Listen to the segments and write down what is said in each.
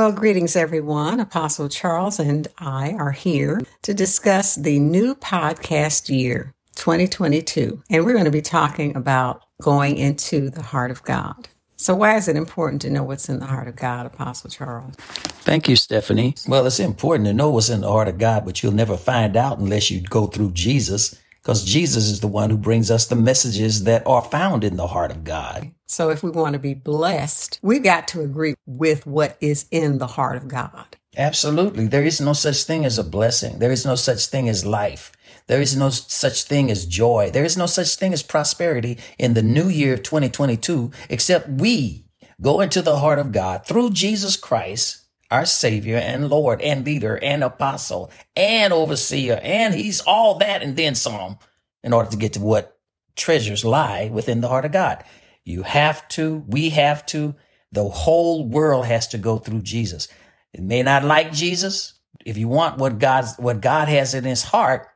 Well, greetings, everyone. Apostle Charles and I are here to discuss the new podcast year, 2022. And we're going to be talking about going into the heart of God. So, why is it important to know what's in the heart of God, Apostle Charles? Thank you, Stephanie. Well, it's important to know what's in the heart of God, but you'll never find out unless you go through Jesus because Jesus is the one who brings us the messages that are found in the heart of God. So if we want to be blessed, we've got to agree with what is in the heart of God. Absolutely. There is no such thing as a blessing. There is no such thing as life. There is no such thing as joy. There is no such thing as prosperity in the new year of 2022, except we go into the heart of God through Jesus Christ our Savior and Lord and leader and apostle and overseer. And he's all that and then some in order to get to what treasures lie within the heart of God. You have to, we have to, the whole world has to go through Jesus. It may not like Jesus. If you want what God's, what God has in his heart,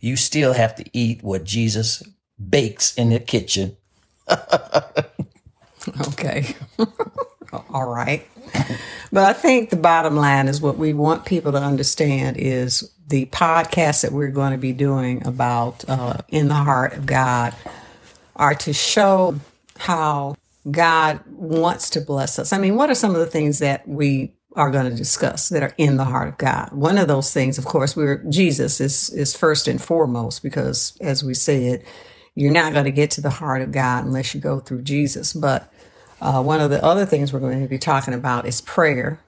you still have to eat what Jesus bakes in the kitchen. okay. All right. But I think the bottom line is what we want people to understand is the podcast that we're going to be doing about uh, in the heart of God are to show how God wants to bless us. I mean, what are some of the things that we are going to discuss that are in the heart of God? One of those things, of course, we're Jesus is is first and foremost because, as we said, you're not going to get to the heart of God unless you go through Jesus. But uh, one of the other things we're going to be talking about is prayer.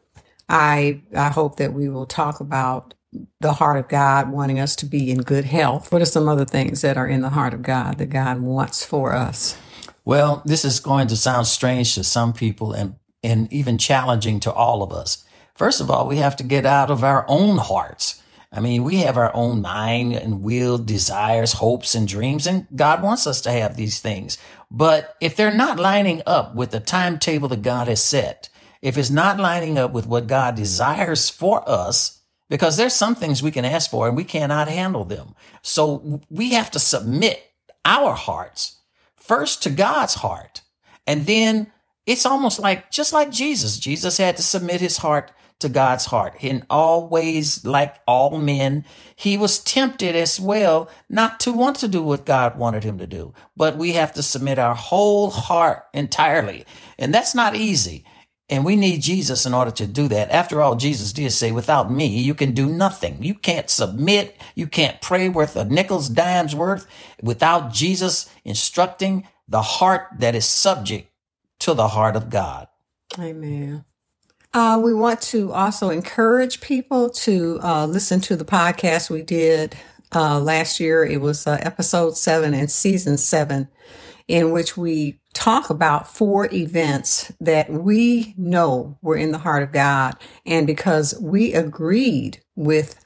I I hope that we will talk about the heart of God wanting us to be in good health. What are some other things that are in the heart of God that God wants for us? Well, this is going to sound strange to some people and and even challenging to all of us. First of all, we have to get out of our own hearts. I mean, we have our own mind and will, desires, hopes, and dreams, and God wants us to have these things. But if they're not lining up with the timetable that God has set, if it's not lining up with what God desires for us, because there's some things we can ask for and we cannot handle them. So we have to submit our hearts first to God's heart. And then it's almost like, just like Jesus, Jesus had to submit his heart to God's heart. In all ways, like all men, he was tempted as well not to want to do what God wanted him to do. But we have to submit our whole heart entirely. And that's not easy. And we need Jesus in order to do that. After all, Jesus did say, without me, you can do nothing. You can't submit. You can't pray worth a nickel's dime's worth without Jesus instructing the heart that is subject to the heart of God. Amen. Uh, we want to also encourage people to uh, listen to the podcast we did uh, last year. It was uh, episode seven and season seven, in which we talk about four events that we know were in the heart of God. And because we agreed with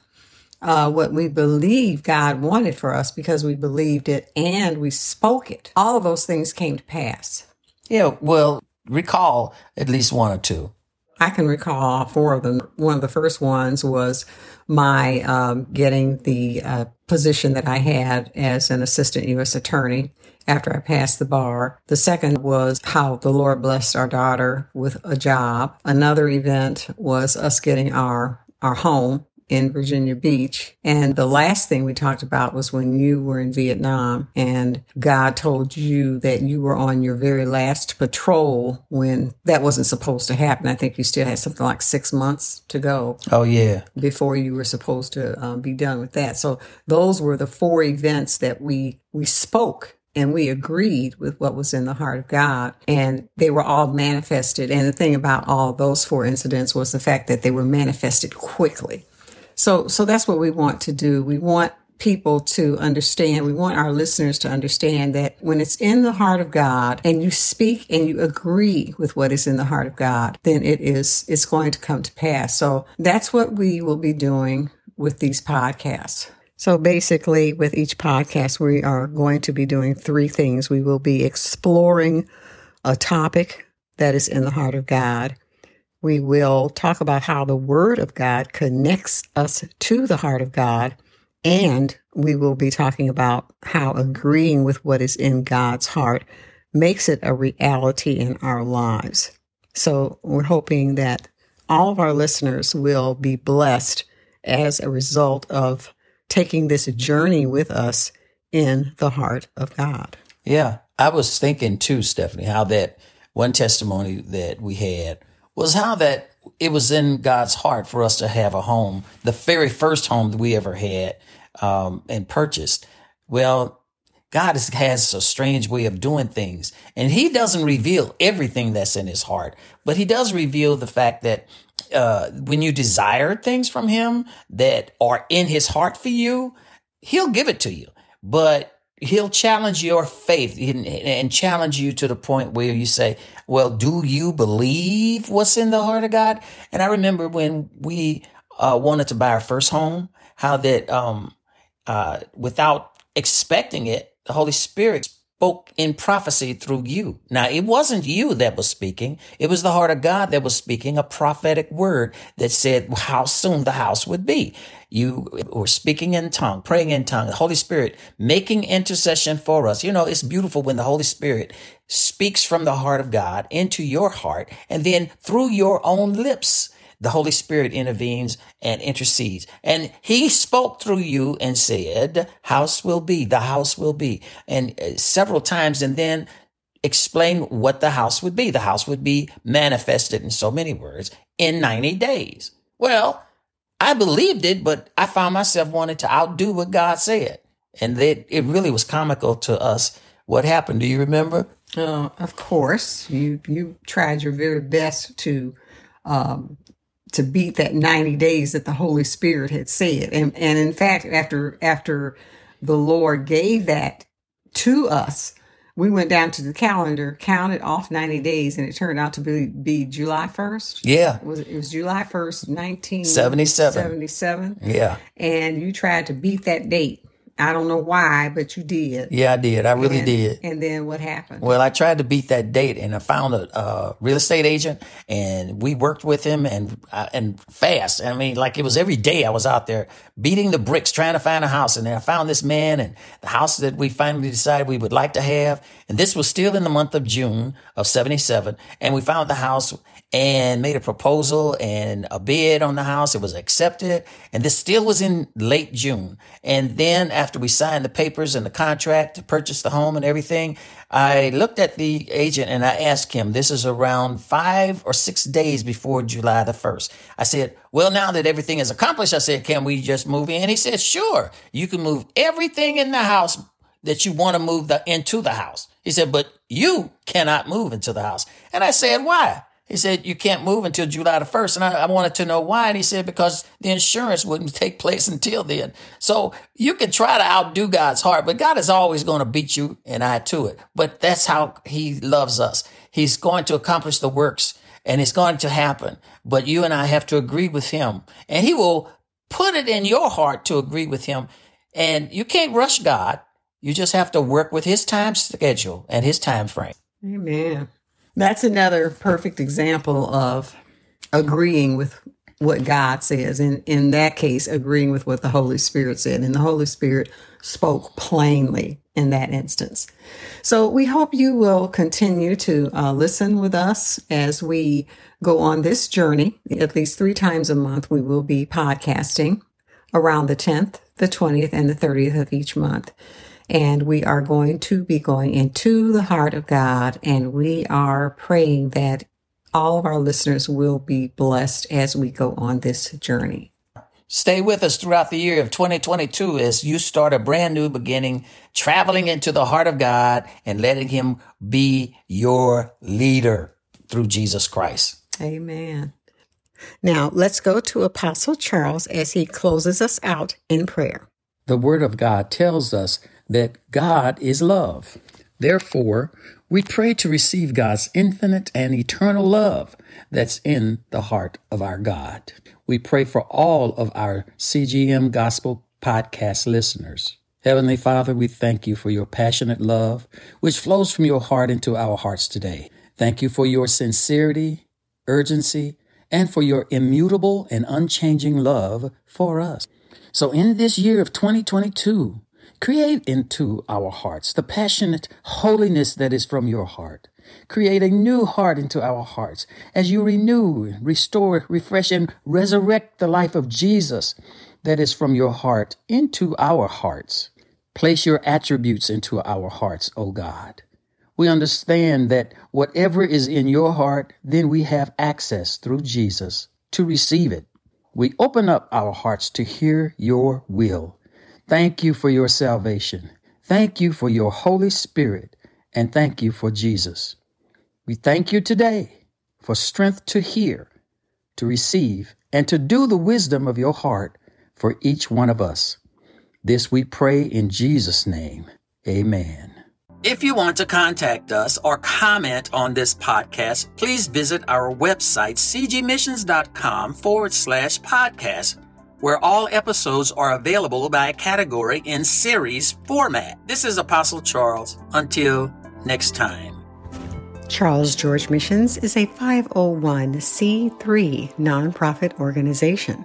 uh, what we believe God wanted for us, because we believed it and we spoke it, all of those things came to pass. Yeah, well, recall at least one or two. I can recall four of them. One of the first ones was my um, getting the uh, position that I had as an assistant U.S. attorney after I passed the bar. The second was how the Lord blessed our daughter with a job. Another event was us getting our our home in Virginia Beach. And the last thing we talked about was when you were in Vietnam and God told you that you were on your very last patrol when that wasn't supposed to happen. I think you still had something like six months to go. Oh, yeah. Before you were supposed to um, be done with that. So those were the four events that we, we spoke and we agreed with what was in the heart of God and they were all manifested. And the thing about all those four incidents was the fact that they were manifested quickly. So, so that's what we want to do. We want people to understand. We want our listeners to understand that when it's in the heart of God and you speak and you agree with what is in the heart of God, then it is, it's going to come to pass. So that's what we will be doing with these podcasts. So basically, with each podcast, we are going to be doing three things. We will be exploring a topic that is in the heart of God. We will talk about how the Word of God connects us to the heart of God. And we will be talking about how agreeing with what is in God's heart makes it a reality in our lives. So we're hoping that all of our listeners will be blessed as a result of taking this journey with us in the heart of God. Yeah. I was thinking too, Stephanie, how that one testimony that we had was how that it was in God's heart for us to have a home, the very first home that we ever had um, and purchased. Well, God has a strange way of doing things, and He doesn't reveal everything that's in His heart, but He does reveal the fact that uh, when you desire things from Him that are in His heart for you, He'll give it to you. But he'll challenge your faith and, challenge you to the point where you say, well, do you believe what's in the heart of God? And I remember when we uh, wanted to buy our first home, how that um, uh, without expecting it, the Holy Spirit spoke in prophecy through you. Now, it wasn't you that was speaking. It was the heart of God that was speaking a prophetic word that said how soon the house would be. You were speaking in tongue, praying in tongue, the Holy Spirit making intercession for us. You know, it's beautiful when the Holy Spirit speaks from the heart of God into your heart and then through your own lips the Holy Spirit intervenes and intercedes. And he spoke through you and said, house will be, the house will be. And uh, several times and then explain what the house would be. The house would be manifested in so many words in 90 days. Well, I believed it, but I found myself wanting to outdo what God said. And that it really was comical to us. What happened? Do you remember? Uh, of course, you you tried your very best to um, to beat that 90 days that the Holy Spirit had said. And, and in fact, after, after the Lord gave that to us, we went down to the calendar, counted off 90 days, and it turned out to be, be July 1st. Yeah. It was, it was July 1st, 1977. 77. Yeah. And you tried to beat that date. I don't know why, but you did. Yeah, I did. I really and, did. And then what happened? Well, I tried to beat that date, and I found a, a real estate agent, and we worked with him, and uh, and fast. I mean, like it was every day I was out there beating the bricks trying to find a house, and then I found this man, and the house that we finally decided we would like to have, and this was still in the month of June of '77, and we found the house, and made a proposal and a bid on the house. It was accepted. And this still was in late June. And then after we signed the papers and the contract to purchase the home and everything, I looked at the agent and I asked him, this is around five or six days before July the 1st. I said, well, now that everything is accomplished, I said, can we just move in? He said, sure, you can move everything in the house that you want to move the, into the house. He said, but you cannot move into the house. And I said, why? He said, you can't move until July the 1st. And I, I, wanted to know why. And he said, because the insurance wouldn't take place until then. So you can try to outdo God's heart, but God is always going to beat you and I to it. But that's how he loves us. He's going to accomplish the works and it's going to happen. But you and I have to agree with him and he will put it in your heart to agree with him. And you can't rush God. You just have to work with his time schedule and his time frame. Amen. That's another perfect example of agreeing with what God says. And in that case, agreeing with what the Holy Spirit said. And the Holy Spirit spoke plainly in that instance. So we hope you will continue to uh, listen with us as we go on this journey. At least three times a month, we will be podcasting around the 10th, the 20th, and the 30th of each month and we are going to be going into the heart of God and we are praying that all of our listeners will be blessed as we go on this journey. Stay with us throughout the year of 2022 as you start a brand new beginning, traveling into the heart of God and letting Him be your leader through Jesus Christ. Amen. Now let's go to Apostle Charles as he closes us out in prayer. The Word of God tells us that God is love. Therefore, we pray to receive God's infinite and eternal love that's in the heart of our God. We pray for all of our CGM Gospel podcast listeners. Heavenly Father, we thank you for your passionate love, which flows from your heart into our hearts today. Thank you for your sincerity, urgency, and for your immutable and unchanging love for us. So in this year of 2022, Create into our hearts the passionate holiness that is from your heart. Create a new heart into our hearts as you renew, restore, refresh, and resurrect the life of Jesus that is from your heart into our hearts. Place your attributes into our hearts, O God. We understand that whatever is in your heart, then we have access through Jesus to receive it. We open up our hearts to hear your will. Thank you for your salvation. Thank you for your Holy Spirit. And thank you for Jesus. We thank you today for strength to hear, to receive, and to do the wisdom of your heart for each one of us. This we pray in Jesus' name. Amen. If you want to contact us or comment on this podcast, please visit our website, cgmissions.com forward slash podcast, where all episodes are available by category in series format. This is Apostle Charles. Until next time. Charles George Missions is a 501c3 nonprofit organization.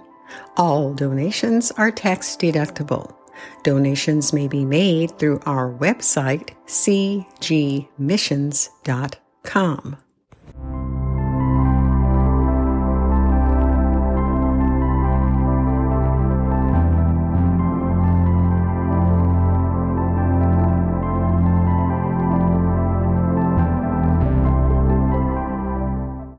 All donations are tax deductible. Donations may be made through our website, cgmissions.com.